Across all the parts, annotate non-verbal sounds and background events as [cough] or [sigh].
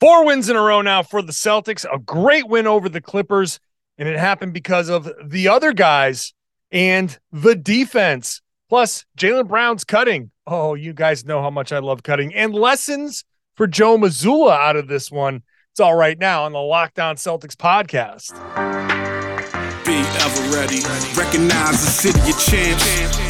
Four wins in a row now for the Celtics. A great win over the Clippers. And it happened because of the other guys and the defense. Plus, Jaylen Brown's cutting. Oh, you guys know how much I love cutting. And lessons for Joe Mazzulla out of this one. It's all right now on the Locked On Celtics podcast. Be ever ready. Recognize the city of champs.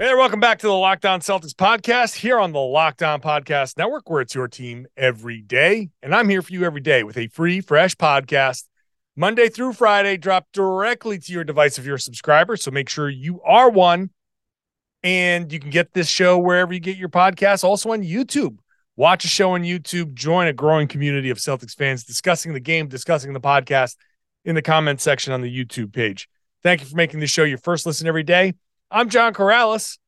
Hey welcome back to the Locked On Celtics podcast here on the Locked On Podcast Network, where it's your team every day. And I'm here for you every day with a free, fresh podcast, Monday through Friday, dropped directly to your device if you're a subscriber. So make sure you are one. And you can get this show wherever you get your podcasts, also on YouTube. Watch a show on YouTube, join a growing community of Celtics fans discussing the game, discussing the podcast in the comment section on the YouTube page. Thank you for making this show your first listen every day. I'm John Corrales,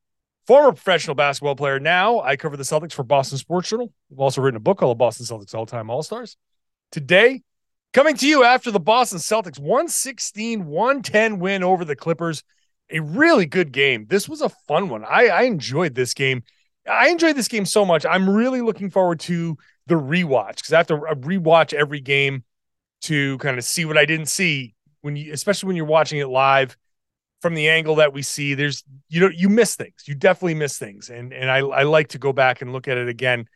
former professional basketball player. Now I cover the Celtics for Boston Sports Journal. I've also written a book called The Boston Celtics All Time All Stars. Today, coming to you after the Boston Celtics 116 110 win over the Clippers. A really good game. This was a fun one. I, I enjoyed this game. I enjoyed this game so much. I'm really looking forward to the rewatch because I have to rewatch every game to kind of see what I didn't see when you, especially when you're watching it live from the angle that we see there's you know you miss things. You definitely miss things. And and I, I like to go back and look at it again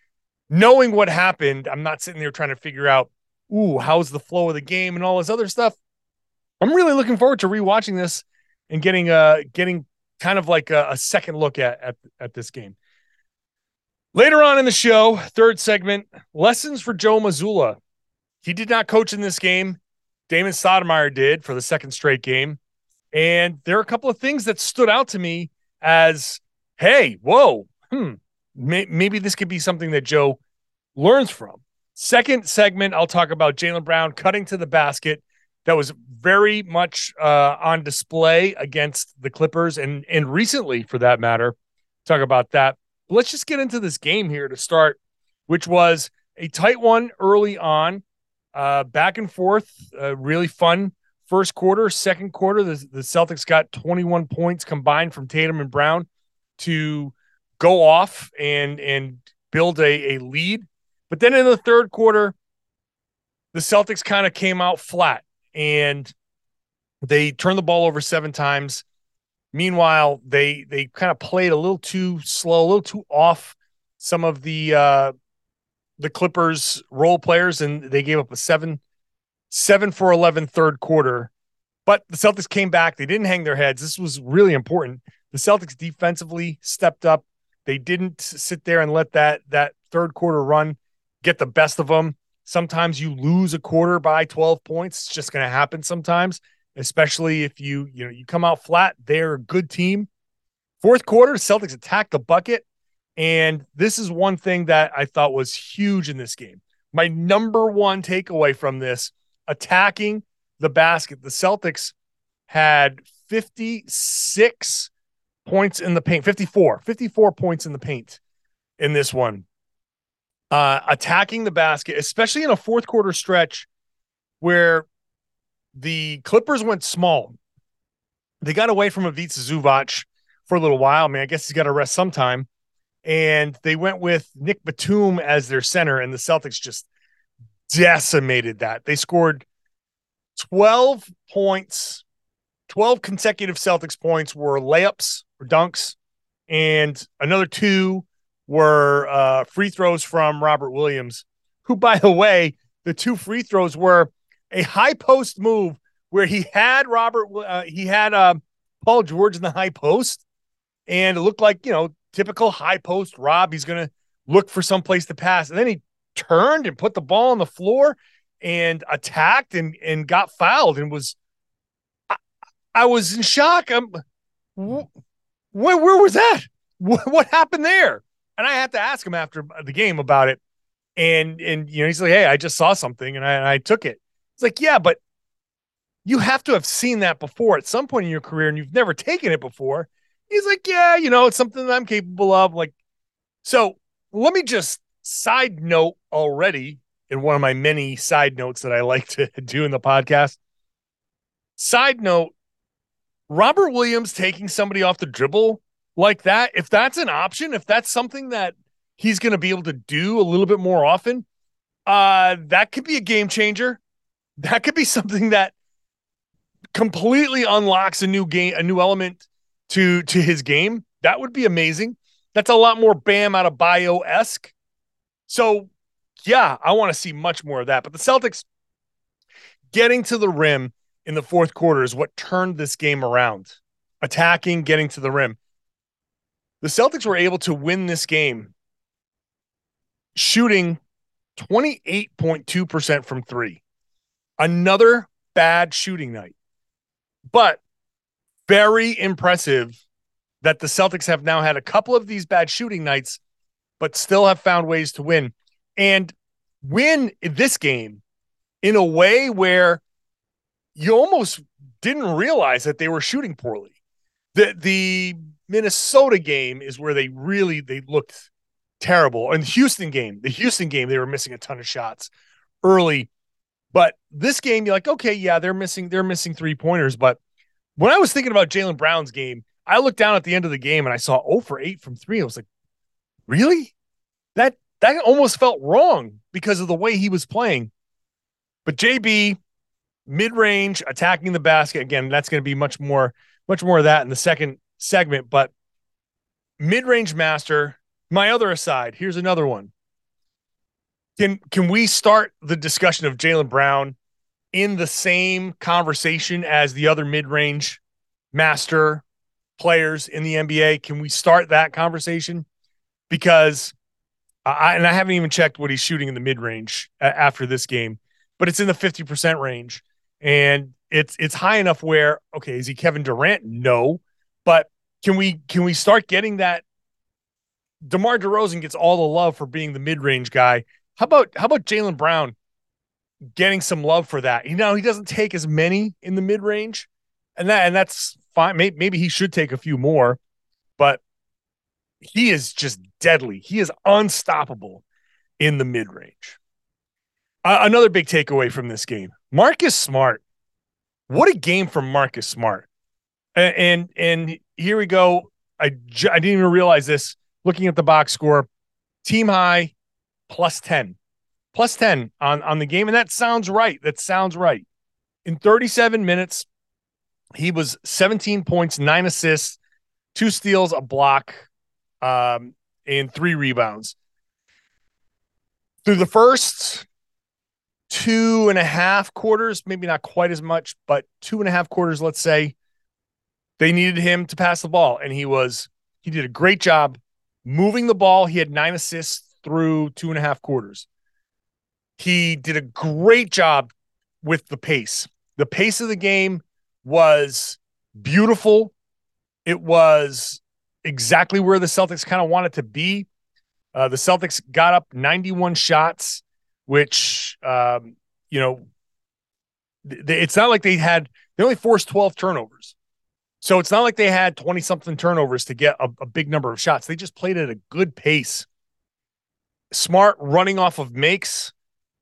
knowing what happened. I'm not sitting there trying to figure out ooh how's the flow of the game and all this other stuff. I'm really looking forward to rewatching this and getting uh getting kind of like a, a second look at, at at this game. Later on in the show third segment lessons for joe mazzulla he did not coach in this game. Damon stoudemire did for the second straight game and there are a couple of things that stood out to me as, hey, whoa, hmm, may- maybe this could be something that Joe learns from. Second segment, I'll talk about Jaylen Brown cutting to the basket. That was very much uh, on display against the Clippers and and recently, for that matter. Talk about that. But let's just get into this game here to start, which was a tight one early on, uh, back and forth, uh, really fun First quarter, second quarter, the, the Celtics got 21 points combined from Tatum and Brown to go off and and build a, a lead. But then in the third quarter, the Celtics kind of came out flat and they turned the ball over seven times. Meanwhile, they they kind of played a little too slow, a little too off some of the uh the Clippers role players, and they gave up a seven seven for 11 third quarter. But the Celtics came back. They didn't hang their heads. This was really important. The Celtics defensively stepped up. They didn't sit there and let that that third quarter run get the best of them. Sometimes you lose a quarter by 12 points. It's just going to happen sometimes, especially if you, you know, you come out flat. They're a good team. Fourth quarter, Celtics attacked the bucket. And this is one thing that I thought was huge in this game. My number one takeaway from this attacking the basket. The Celtics had 56 points in the paint, 54, 54 points in the paint in this one. Uh, attacking the basket, especially in a fourth quarter stretch where the Clippers went small. They got away from Ivica Zubac for a little while. I mean, I guess he's got to rest sometime. And they went with Nick Batum as their center, and the Celtics just decimated that. They scored 12 points, 12 consecutive Celtics points were layups or dunks, and another two were uh, free throws from Robert Williams, who, by the way, the two free throws were a high post move where he had Robert, uh, he had uh, Paul George in the high post, and it looked like, you know, typical high post Rob. He's going to look for some place to pass. And then he turned and put the ball on the floor and attacked and and got fouled and was I, I was in shock. I'm wh- where, where was that? What, what happened there? And I had to ask him after the game about it. And and you know, he's like, Hey, I just saw something and I, and I took it. It's like, yeah, but you have to have seen that before at some point in your career and you've never taken it before. He's like, Yeah, you know, it's something that I'm capable of. Like, so let me just side note already in one of my many side notes that I like to [laughs] do in the podcast. Side note Robert Williams taking somebody off the dribble like that, if that's an option, if that's something that he's going to be able to do a little bit more often, uh, that could be a game changer. That could be [laughs] something that completely unlocks a new game, a new element to to his game. That would be amazing. That's a lot more Bam Adebayo esque. So, yeah, I want to see much more of that. But the Celtics getting to the rim in the fourth quarter is what turned this game around. Attacking, getting to the rim. The Celtics were able to win this game shooting 28.2% from three. Another bad shooting night. But very impressive that the Celtics have now had a couple of these bad shooting nights, but still have found ways to win and win this game in a way where you almost didn't realize that they were shooting poorly. The the Minnesota game is where they really they looked terrible. And the Houston game, the Houston game, they were missing a ton of shots early. But this game, you're like, okay, yeah, they're missing they're missing three pointers. But when I was thinking about Jaylen Brown's game, I looked down at the end of the game and I saw 0 for 8 from three. I was like, really? That that almost felt wrong because of the way he was playing. But JB, mid-range attacking the basket. Again that's going to be much more much more of that in the second segment but mid-range master. My other aside here's another one. Can can we start the discussion of Jaylen Brown in the same conversation as the other mid-range master players in the NBA can we start that conversation because I and I haven't even checked what he's shooting in the mid-range after this game but it's in the 50% range and it's it's high enough where okay, is he Kevin Durant? No, but can we can we start getting that? DeMar DeRozan gets all the love for being the mid range guy. How about how about Jaylen Brown getting some love for that? You know, he doesn't take as many in the mid range, and that and that's fine. Maybe, maybe he should take a few more, but he is just deadly. He is unstoppable in the mid range. Uh, another big takeaway from this game Marcus Smart. What a game from Marcus Smart. And and, and here we go. I, I didn't even realize this looking at the box score. Team high plus 10. Plus 10 on, on the game. And that sounds right. That sounds right. In 37 minutes, he was 17 points, nine assists, two steals, a block, um, and three rebounds. Through the first two and a half quarters, maybe not quite as much, but two and a half quarters, let's say, they needed him to pass the ball. And he was, he did a great job moving the ball. He had nine assists through two and a half quarters. He did a great job with the pace. The pace of the game was beautiful. It was exactly where the Celtics kind of wanted to be. Uh, the Celtics got up 91 shots which um, you know, it's not like they had they only forced 12 turnovers. So it's not like they had 20 something turnovers to get a, a big number of shots. They just played at a good pace. Smart running off of makes.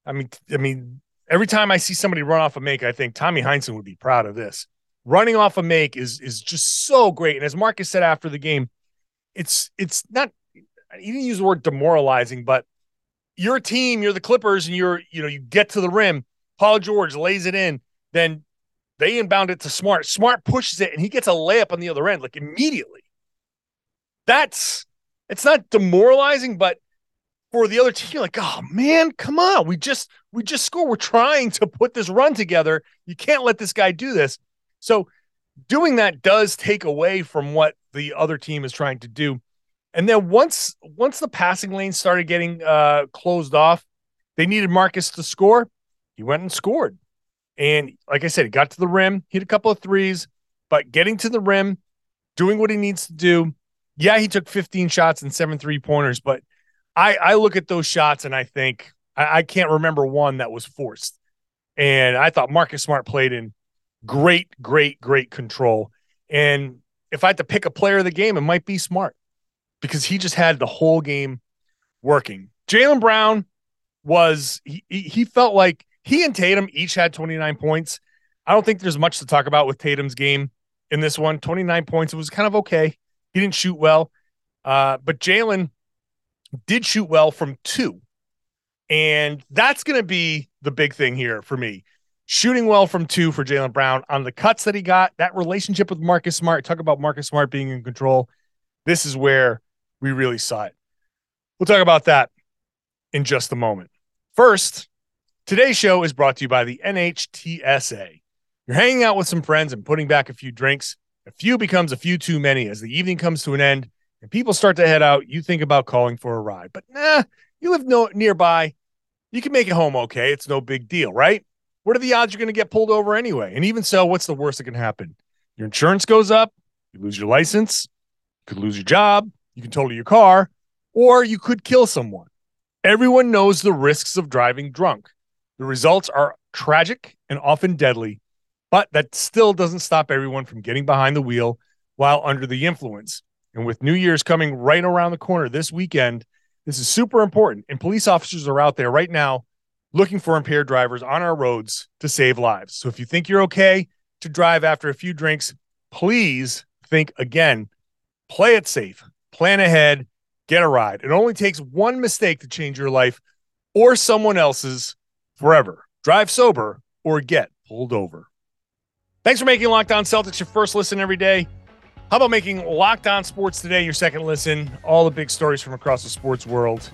I mean, I mean, every time I see somebody run off a make, I think Tommy Heinsohn would be proud of this. Running off a make is is just so great. And as Marcus said after the game, it's it's not he didn't use the word demoralizing, but your team, you're the Clippers, and you're, you know, you get to the rim. Paul George lays it in, then they inbound it to Smart. Smart pushes it, and he gets a layup on the other end, like immediately. That's it's not demoralizing, but for the other team, like, oh man, come on. We just we just score. We're trying to put this run together. You can't let this guy do this. So doing that does take away from what the other team is trying to do. And then once once the passing lane started getting uh, closed off, they needed Marcus to score. He went and scored. And like I said, he got to the rim, hit a couple of threes, but getting to the rim, doing what he needs to do. Yeah, he took 15 shots and seven three pointers, but I, I look at those shots and I think I, I can't remember one that was forced. And I thought Marcus Smart played in great, great, great control. And if I had to pick a player of the game, it might be Smart because he just had the whole game working. Jaylen Brown was he, he felt like he and Tatum each had 29 points. I don't think there's much to talk about with Tatum's game in this one. 29 points. It was kind of okay. He didn't shoot well. Uh, but Jaylen did shoot well from two. And that's going to be the big thing here for me. Shooting well from two for Jaylen Brown on the cuts that he got, that relationship with Marcus Smart. Talk about Marcus Smart being in control. This is where we really saw it. We'll talk about that in just a moment. First, today's show is brought to you by the NHTSA. You're hanging out with some friends and putting back a few drinks. A few becomes a few too many as the evening comes to an end and people start to head out. You think about calling for a ride, but nah, you live no nearby. You can make it home okay. It's no big deal, right? What are the odds you're going to get pulled over anyway? And even so, what's the worst that can happen? Your insurance goes up, you lose your license, you could lose your job, you can total your car, or you could kill someone. Everyone knows the risks of driving drunk. The results are tragic and often deadly, but that still doesn't stop everyone from getting behind the wheel while under the influence. And with New Year's coming right around the corner this weekend, this is super important. And police officers are out there right now looking for impaired drivers on our roads to save lives. So if you think you're okay to drive after a few drinks, please think again. Play it safe, plan ahead, get a ride. It only takes one mistake to change your life or someone else's forever. Drive sober or get pulled over. Thanks for making Locked On Celtics your first listen every day. How about making Locked On Sports Today your second listen? All the big stories from across the sports world.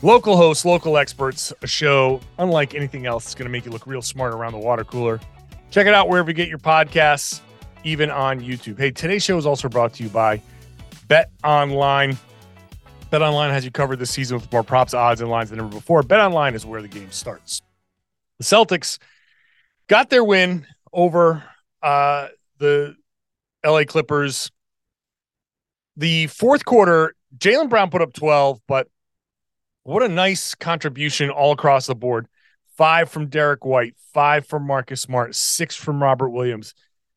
Local hosts, local experts, a show unlike anything else. It's going to make you look real smart around the water cooler. Check it out wherever you get your podcasts, even on YouTube. Hey, today's show is also brought to you by Bet Online. Bet Online has you covered this season with more props, odds, and lines than ever before. Bet Online is where the game starts. The Celtics got their win over uh, the LA Clippers. The fourth quarter, Jaylen Brown put up 12, but what a nice contribution all across the board. Five from Derrick White, five from Marcus Smart, six from Robert Williams.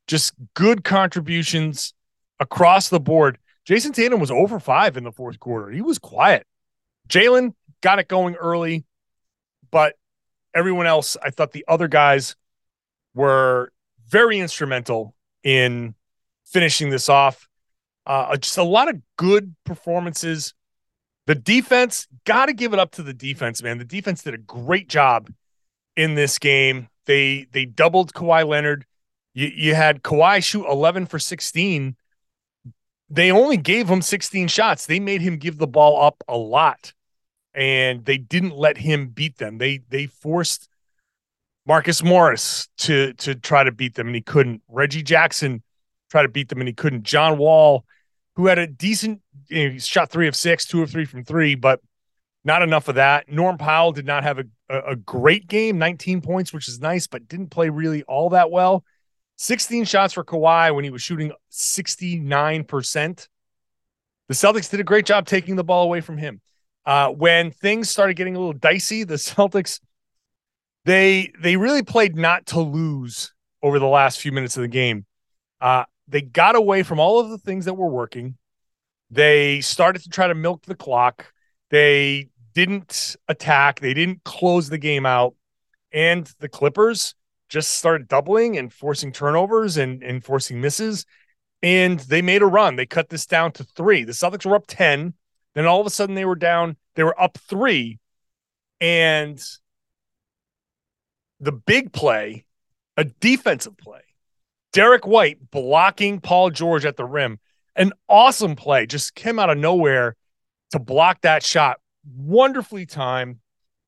Just good contributions across the board. Jayson Tatum was over five in the fourth quarter. He was quiet. Jaylen got it going early, but everyone else, I thought the other guys were very instrumental in finishing this off. Uh, just a lot of good performances. The defense, got to give it up to the defense, man. The defense did a great job in this game. They they doubled Kawhi Leonard. You, you had Kawhi shoot 11 for 16. They only gave him 16 shots. They made him give the ball up a lot, and they didn't let him beat them. They they forced Marcus Morris to to try to beat them, and he couldn't. Reggie Jackson tried to beat them, and he couldn't. John Wall, who had a decent, you know, shot three of six, two of three from three, but not enough of that. Norm Powell did not have a, a, great game, 19 points, which is nice, but didn't play really all that well. 16 shots for Kawhi when he was shooting 69%. The Celtics did a great job taking the ball away from him. Uh, when things started getting a little dicey, the [laughs] Celtics they they really played not to lose over the last few minutes of the game. Uh, they got away from all of the things that were working. They started to try to milk the clock. They didn't attack. They didn't close the game out. And the Clippers just started doubling and forcing turnovers and, and forcing misses. And they made a run. They cut this down to three. The Celtics were up 10. Then all of a sudden they were down, they were up three. And the big play, a defensive play, Derrick White blocking Paul George at the rim. An awesome play, just came out of nowhere to block that shot. Wonderfully timed.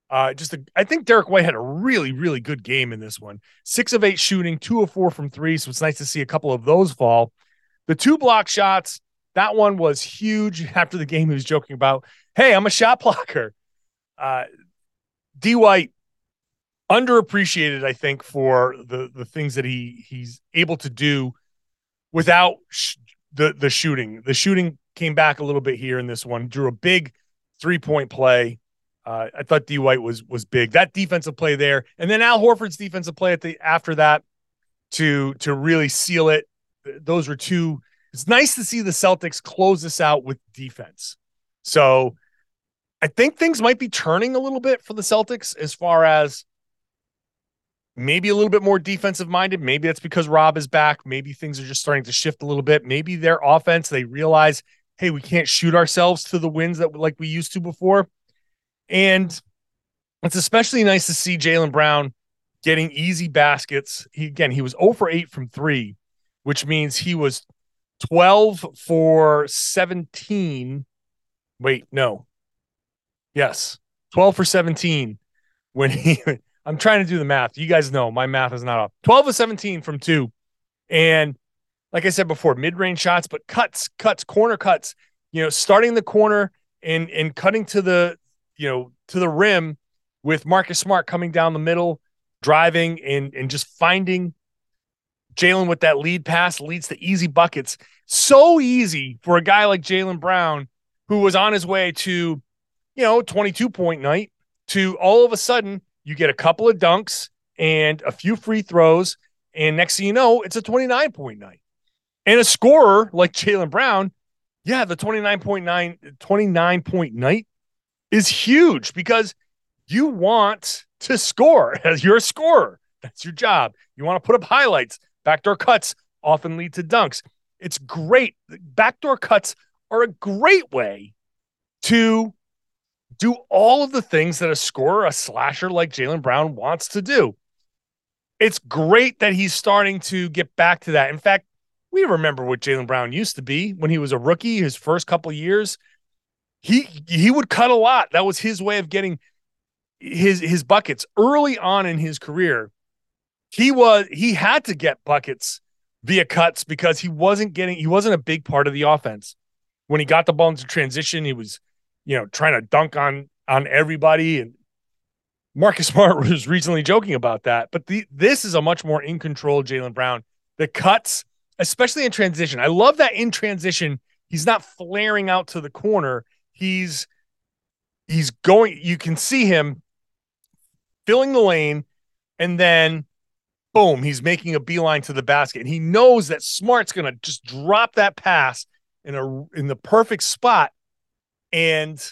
Uh, just a, I think Derrick White had a really, really good game in this one. Six of eight shooting, two of four from three. So it's nice to see a couple of those fall. The two block shots, that one was huge. [laughs] After the game, he was joking about, "Hey, I'm a shot blocker." Uh, D White underappreciated, I think, for the the things that he he's able to do without sh- the the shooting. The shooting came back a little bit here in this one. Drew a big three point play. Uh, I thought D White was was big. That defensive play there, and then Al Horford's defensive play at the after that to to really seal it. Those were two. It's nice to see the Celtics close this out with defense. So I think things might be turning a little bit for the Celtics as far as maybe a little bit more defensive minded. Maybe that's because Rob is back. Maybe things are just starting to shift a little bit. Maybe their offense, they realize, hey, we can't shoot ourselves to the wins that like we used to before. And it's especially nice to see Jaylen Brown getting easy baskets. He again, he was 0 for 8 from three, which means he was 12 for 17. Wait, no. Yes, 12 for 17 when he I'm trying to do the math. You guys know my math is not off. 12 of 17 from two. And like I said before, mid-range shots, but cuts, cuts, corner cuts, you know, starting the corner and and cutting to the, you know, to the rim with Marcus Smart coming down the middle, driving and and just finding Jaylen with that lead pass leads to easy buckets. So easy for a guy like Jaylen Brown, who was on his way to, you know, 22 point night, to all of a sudden you get a couple of dunks and a few free throws, and next thing you know, it's a 29 point night. And a scorer like Jaylen Brown, yeah, the 29.9, 29 point night is huge because you want to score [laughs] as you're a scorer. That's your job. You want to put up highlights. Backdoor cuts often lead to dunks. It's great. Backdoor cuts are a great way to do all of the things that a scorer, a slasher like Jaylen Brown wants to do. It's great that he's starting to get back to that. In fact, we remember what Jaylen Brown used to be when he was a rookie, his first couple years. He he would cut a lot. That was his way of getting his his buckets early on in his career. He was he had to get buckets via cuts because he wasn't getting he wasn't a big part of the offense. When he got the ball into transition, he was you know, trying to dunk on on everybody. And Marcus [laughs] Smart was recently joking about that. But the this is a much more in control Jaylen Brown. The cuts, especially in transition. I love that in transition, he's not flaring out to the corner. He's he's going, you can see him filling the lane, and then boom, he's making a beeline to the basket. And he knows that Smart's gonna just drop that pass in a in the perfect spot and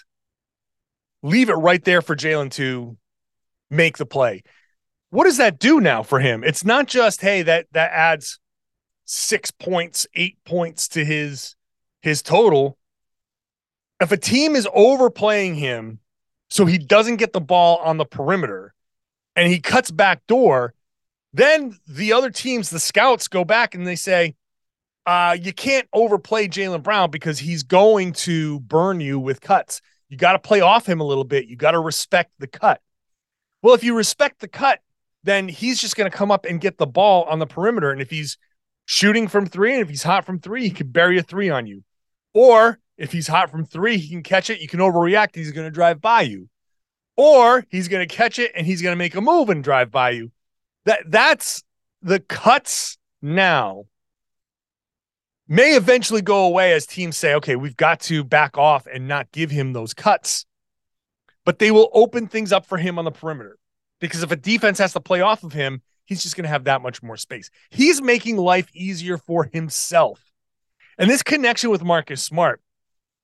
leave it right there for Jaylen to make the play. What does that do now for him? It's not just hey that that adds six points, eight points to his his total. If a team is overplaying him so he doesn't get the ball on the perimeter and he cuts back door, then the other teams, the scouts, go back and they say, uh, you can't overplay Jaylen Brown because he's going to burn you with cuts. You got to play off him a little bit. You got to respect the cut. Well, if you respect the cut, then he's just going to come up and get the ball on the perimeter. And if he's shooting from three and if he's hot from three, he can bury a three on you. Or if he's hot from three, he can catch it. You can overreact. He's going to drive by you. Or he's going to catch it and he's going to make a move and drive by you. That that's the cuts now may eventually go away as teams say, okay, we've got to back off and not give him those cuts. But they will open things up for him on the perimeter because if a defense has to play off of him, he's just going to have that much more space. He's making life easier for himself. And this connection with Marcus Smart,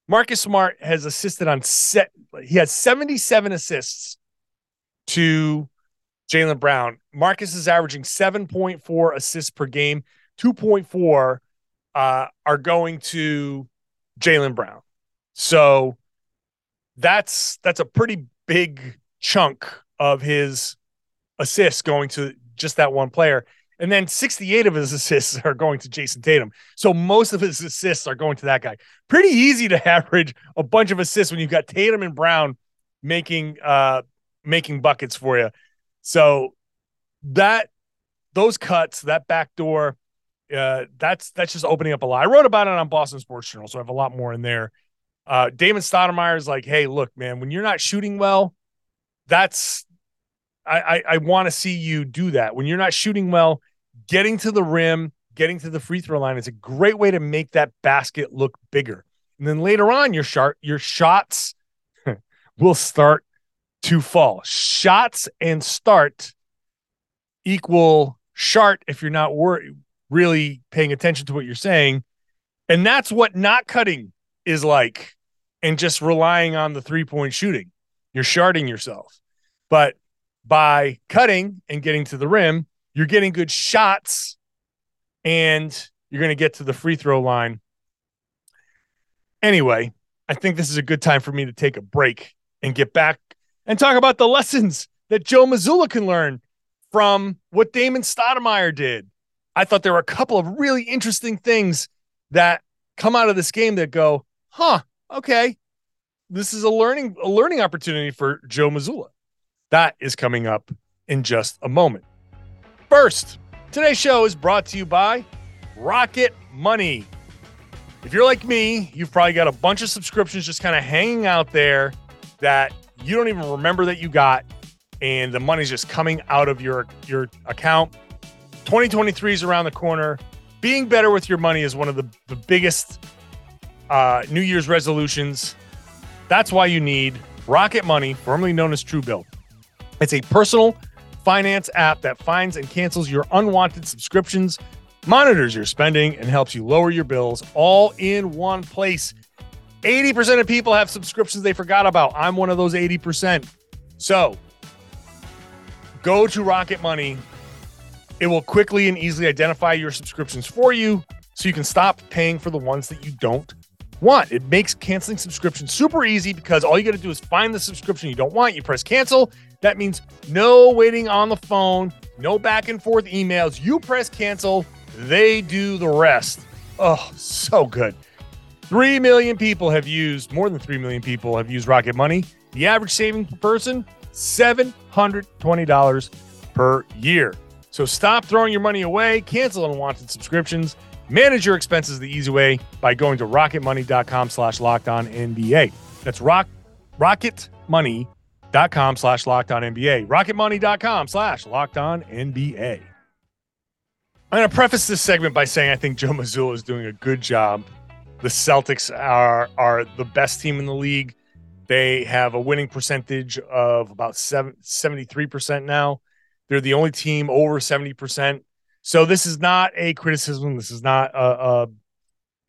Marcus Smart has assisted on set, he has 77 assists to Jaylen Brown. Marcus is averaging 7.4 assists per game, 2.4 uh, are going to Jaylen Brown. So that's that's a pretty big chunk of his assists going to just that one player. And then 68 of his [laughs] assists are going to Jayson Tatum. So most of his assists are going to that guy. Pretty easy to [laughs] average a bunch of assists when you've got Tatum and Brown making uh making buckets for you. So that those cuts, that back door, uh, that's that's just opening up a lot. I wrote about it on Boston Sports Journal, so I have a lot more in there. Uh, Damon Stoudemire is like, hey, look, man, when you're not shooting well, that's I I, I want to see you do that. When you're not shooting well, getting to the rim, getting to the free throw line is a great way to make that basket look bigger. And then later on, your shot your shots [laughs] will start to fall. Shots and start equal shart if you're not wor- really paying attention to what you're saying. And that's what not cutting is like and just relying on the three point shooting. You're sharding yourself. But by cutting and getting to the rim, you're getting good shots and you're going to get to the free throw line. Anyway, I think this is a good time for me to take a break and get back and talk about the lessons that Joe Mazzulla can learn from what Damon Stoudemire did. I thought there were a couple of really interesting things that come out of this game that go, huh, okay, this is a learning a learning opportunity for Joe Mazzulla. That is coming up in just a moment. First, today's show is brought to you by Rocket Money. If you're like me, you've probably got a bunch of subscriptions just kind of hanging out there that you don't even remember that you got, and the money's just coming out of your your account. 2023 is around the corner. Being better with your money is one of the, the biggest uh, New Year's resolutions. That's why you need Rocket Money, formerly known as Truebill. It's a personal finance app that finds and cancels your unwanted subscriptions, monitors your spending, and helps you lower your bills all in one place. 80% of people have subscriptions they forgot about. I'm one of those 80%. So go to Rocket Money. It will quickly and easily identify your subscriptions for you so you can stop paying for the ones that you don't want. It makes canceling subscriptions super easy because all you got to do is find the subscription you don't want. You press cancel. That means no waiting on the phone, no back and forth emails. You press cancel, they do the rest. Oh, so good. 3 million people have used, more than 3 million people have used Rocket Money. The average saving per person, $720 per year. So stop throwing your money away, cancel unwanted subscriptions, manage your expenses the easy way by going to rocketmoney.com slash locked on NBA. That's rock rocketmoney.com slash locked on NBA. Rocketmoney.com slash NBA. I'm going to preface this segment by saying I think Joe Mazzulla is doing a good job the Celtics are are the best team in the league. They have a winning percentage of about 73% now. They're the only team over 70%. So this is not a criticism. This is not a,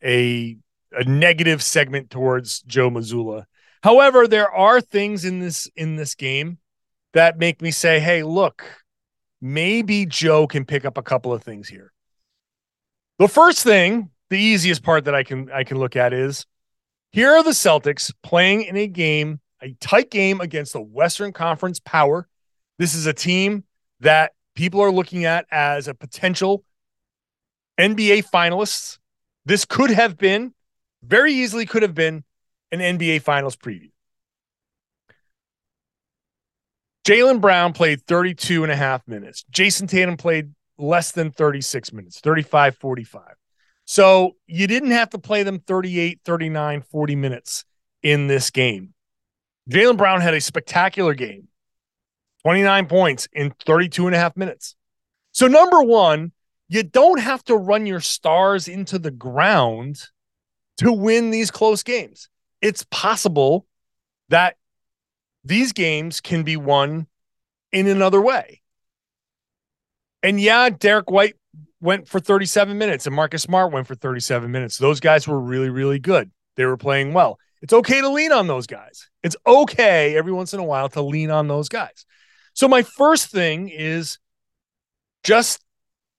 a, a, negative segment towards Joe Mazzulla. However, there are things in this in this game that make me say, "Hey, look, maybe Joe can pick up a couple of things here." The first thing the easiest part that I can I can look at is here are the Celtics playing in a game, a tight game against the Western Conference power. This is a team that people are looking at as a potential NBA finalists. This could have been very easily could have been an NBA finals preview. Jaylen Brown played 32 and a half minutes. Jayson Tatum played less than 36 minutes, 35 45. So you didn't have to play them 38, 39, 40 minutes in this game. Jaylen Brown had a spectacular game 29 points in 32 and a half minutes. So, number one, you don't have to run your stars into the ground to win these close games. It's possible that these games can be won in another way. And yeah, Derrick White went for 37 minutes and Marcus Smart went for 37 minutes. Those guys were really, really good. They were playing well. It's okay to lean on those guys. It's okay every once in a while to lean on those guys. So, my first thing is just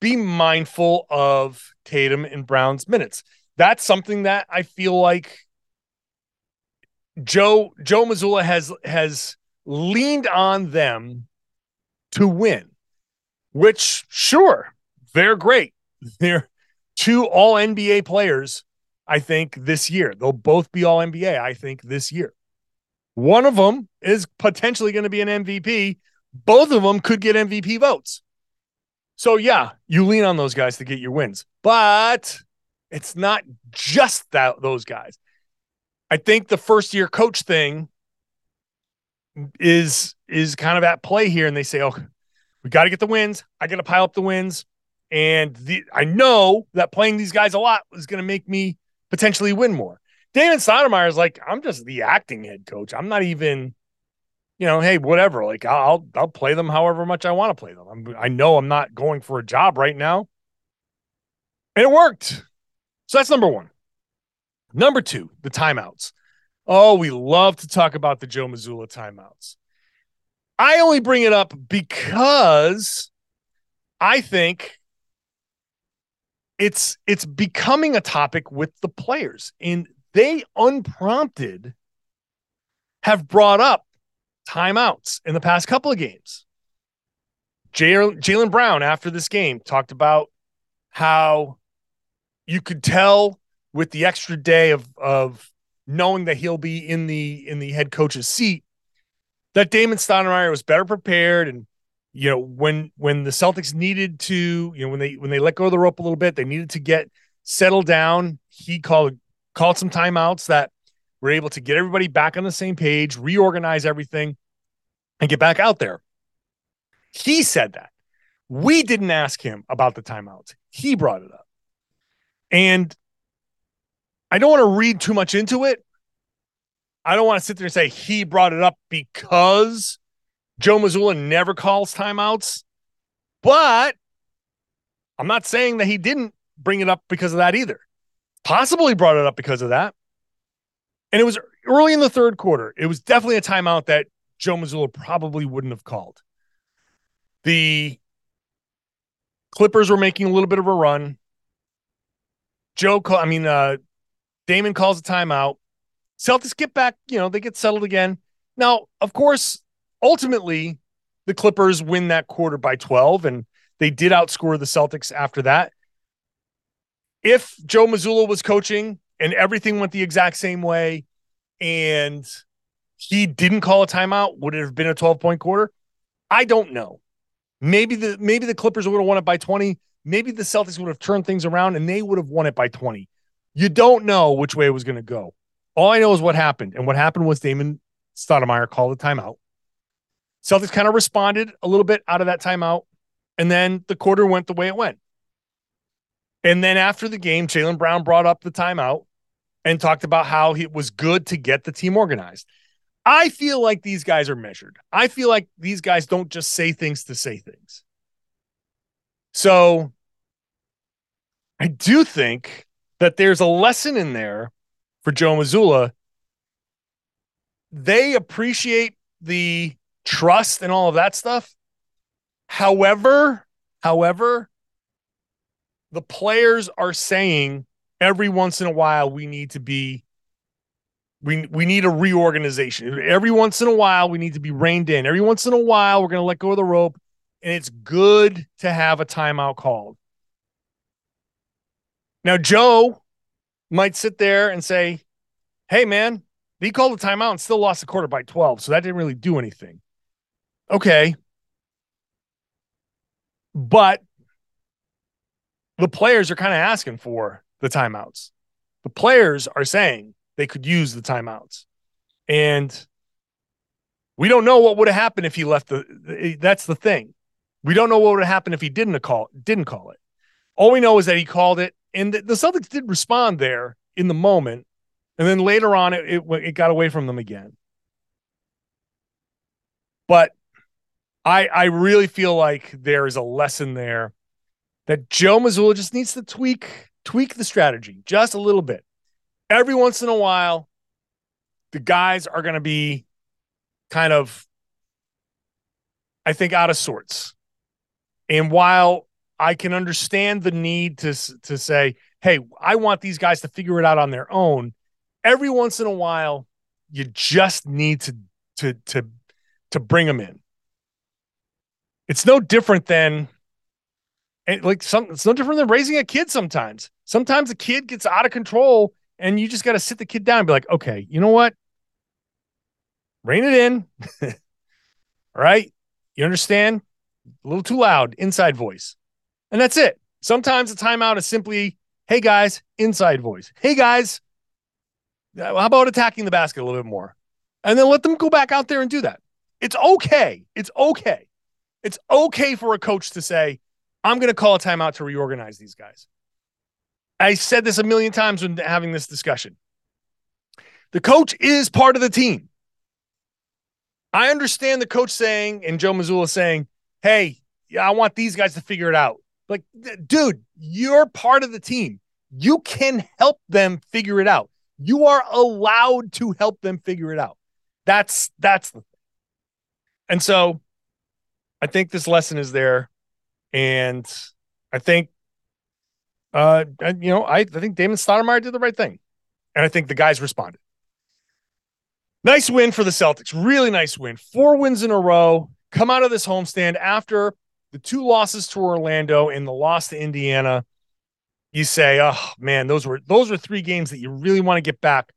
be mindful of Tatum and Brown's minutes. That's something that I feel like Joe Joe Mazzulla has has leaned on them to win, which sure they're great. [laughs] They're two all NBA players, I think, this year. They'll both be all NBA, I think, this year. One of them is potentially going to be an MVP. Both of them could get MVP votes. So, yeah, you lean on those guys to get your wins, but it's not just that those guys. I think the first year coach thing is is kind of at play here and they say, "Oh, we got to get the wins. I got to pile up the wins. And the, I know that playing these guys a lot is going to make me potentially win more. Damon Stoudemire is like, I'm just the acting head coach. I'm not even you know, hey, whatever. Like I'll I'll play them however much I want to play them. I'm, I know I'm not going for a job right now, and it worked. So that's number one. Number two, the timeouts. Oh, we love to talk about the Joe Mazzulla timeouts. I only bring it up because I think it's it's becoming a topic with the players, and they unprompted have brought up timeouts in the past couple of games. Jaylen Brown, after this game, talked about how you could tell with the extra day of of knowing that he'll be in the in the head coach's seat that Damon Stoudemire was better prepared and you know when when the Celtics needed to you know when they when they let go of the rope a little bit they needed to get settled down he called called some timeouts that were able to get everybody back on the same page reorganize everything and get back out there he said that we didn't ask him about the timeouts he brought it up and I don't want to read too much into it. I don't want to sit there and say he brought it up because Joe Mazzulla never calls timeouts. But I'm not saying that he didn't bring it up because of that either. Possibly brought it up because of that. And it was early in the third quarter. It was definitely a timeout that Joe Mazzulla probably wouldn't have called. The Clippers were making a little bit of a run. Joe, I mean, uh, Damon calls a timeout. Celtics get back, you know, they get settled again. Now, of course, ultimately, the Clippers win that quarter by 12, and they did outscore the Celtics after that. If Joe Mazzulla was coaching and everything went the exact same way, and he didn't call a timeout, would it have been a 12 point quarter? I don't know. Maybe the maybe the Clippers would have won it by 20 maybe the Celtics would have turned things around and they would have won it by 20. You don't know which way it was going to go. All I know is what happened. And what happened was Damon Stoudemire called a timeout. Celtics kind of responded a little bit out of that timeout. And then the quarter went the way it went. And then after the game, Jaylen Brown brought up the timeout and talked about how it was good to get the team organized. I feel like these guys are measured. I feel like these guys don't just say things to say things. So I do think that there's a lesson in there for Joe Mazzulla. They appreciate the trust and all of that stuff. However, however, the players are saying every once in a while we need to be we we need a reorganization. Every once in a while we need to be reined in. Every once in a while we're going to let go of the rope and it's good to have a timeout called. Now, Joe might sit there and say, Hey, man, he called a timeout and still lost the quarter by 12. So that didn't really do anything. Okay. But the players are kind of asking for the timeouts. The players are saying they could use the timeouts. And we don't know what would have happened if he left the that's the thing. We don't know what would have happened if he didn't call didn't call it. All we know is that he called it, and the, Celtics did respond there in the moment, and then later on it, it it got away from them again. But I I really feel like there is a lesson there that Joe Mazzulla just needs to tweak tweak the strategy just a little bit. Every once in a while, the guys are going to be kind of, I think, out of sorts. And while I can understand the need to to say, "Hey, I want these guys to figure it out on their own," every once in a while, you just need to to to to bring them in. It's no different than like some it's no different than raising a kid sometimes. Sometimes a kid gets out of control and you just got to sit the kid down and be like, "Okay, you know what? Rein it in." [laughs] All right? You understand? a little too loud, inside voice. And that's it. Sometimes a timeout is simply, hey guys, inside voice. Hey guys, uh, how about attacking the basket a little bit more? And then let them go back out there and do that. It's okay. It's okay. It's okay for a coach to say, I'm going to call a timeout to reorganize these guys. I said this a million times when having this discussion. The coach is part of the team. I understand the coach saying and Joe Mazzulla saying, "Hey, I want these guys to figure it out." Like, dude, you're part of the team. You can help them figure it out. You are allowed to help them figure it out. That's that's the thing. And so I think this lesson is there. And I think uh you know, I, I think Damon Stoudamire did the right thing. And I think the guys responded. Nice win for the Celtics. Really nice win. Four wins in a row. Come out of this homestand after the two losses to Orlando and the loss to Indiana. You say, "Oh man, those were those were three games that you really want to get back."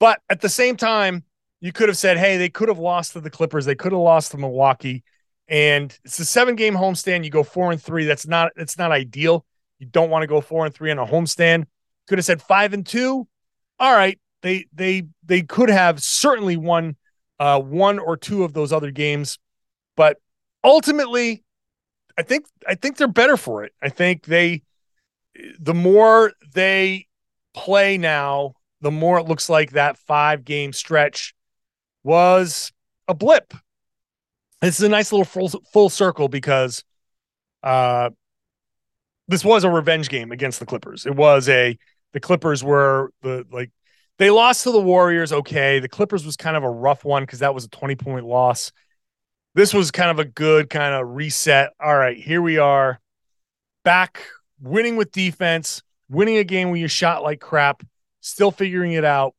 But at the same time, you could have said, "Hey, they could have lost to the Clippers. They could have lost to Milwaukee." And it's a seven game homestand. You go four and three. That's not it's not ideal. You don't want to go four and three on a homestand. Could have said five and two. All right, they they they could have certainly won uh, one or two of those other games, but ultimately, I think I think they're better for it. I think they the more they play now, the more it looks like that five game stretch was a blip. This is a nice little full full circle because uh this was a revenge game against the Clippers. It was a the Clippers were the like they lost to the Warriors. Okay. The Clippers was kind of a rough one because that was a 20 point loss. This was kind of a good kind of reset. All right, here we are back winning with defense, winning a game where you shot like crap, still figuring it out,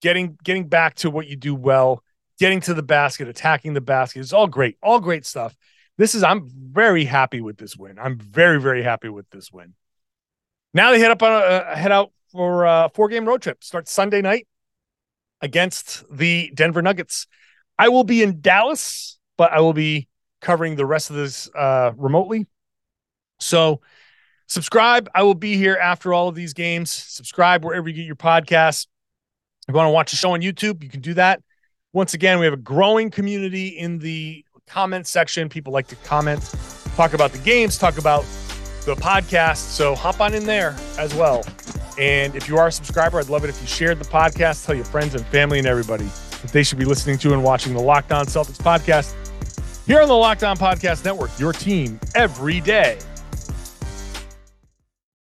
getting getting back to what you do well, getting to the basket, attacking the basket. It's all great, all great stuff. This is I'm very happy with this win. I'm very very happy with this win. Now they head up on a head out for a four game road trip. Starts Sunday night against the Denver Nuggets. I will be in Dallas, but I will be covering the rest of this uh, remotely. So subscribe. I will be here after all of these games. Subscribe wherever you get your podcasts. If you want to watch the show on YouTube, you can do that. Once again, we have a growing community in the comment section. People like to comment, talk about the games, talk about the podcast. So hop on in there as well. And if you are a subscriber, I'd love it if you shared the podcast, tell your friends and family and everybody that they should be listening to and watching the Locked On Celtics podcast here on the Locked On Podcast Network, your team every day.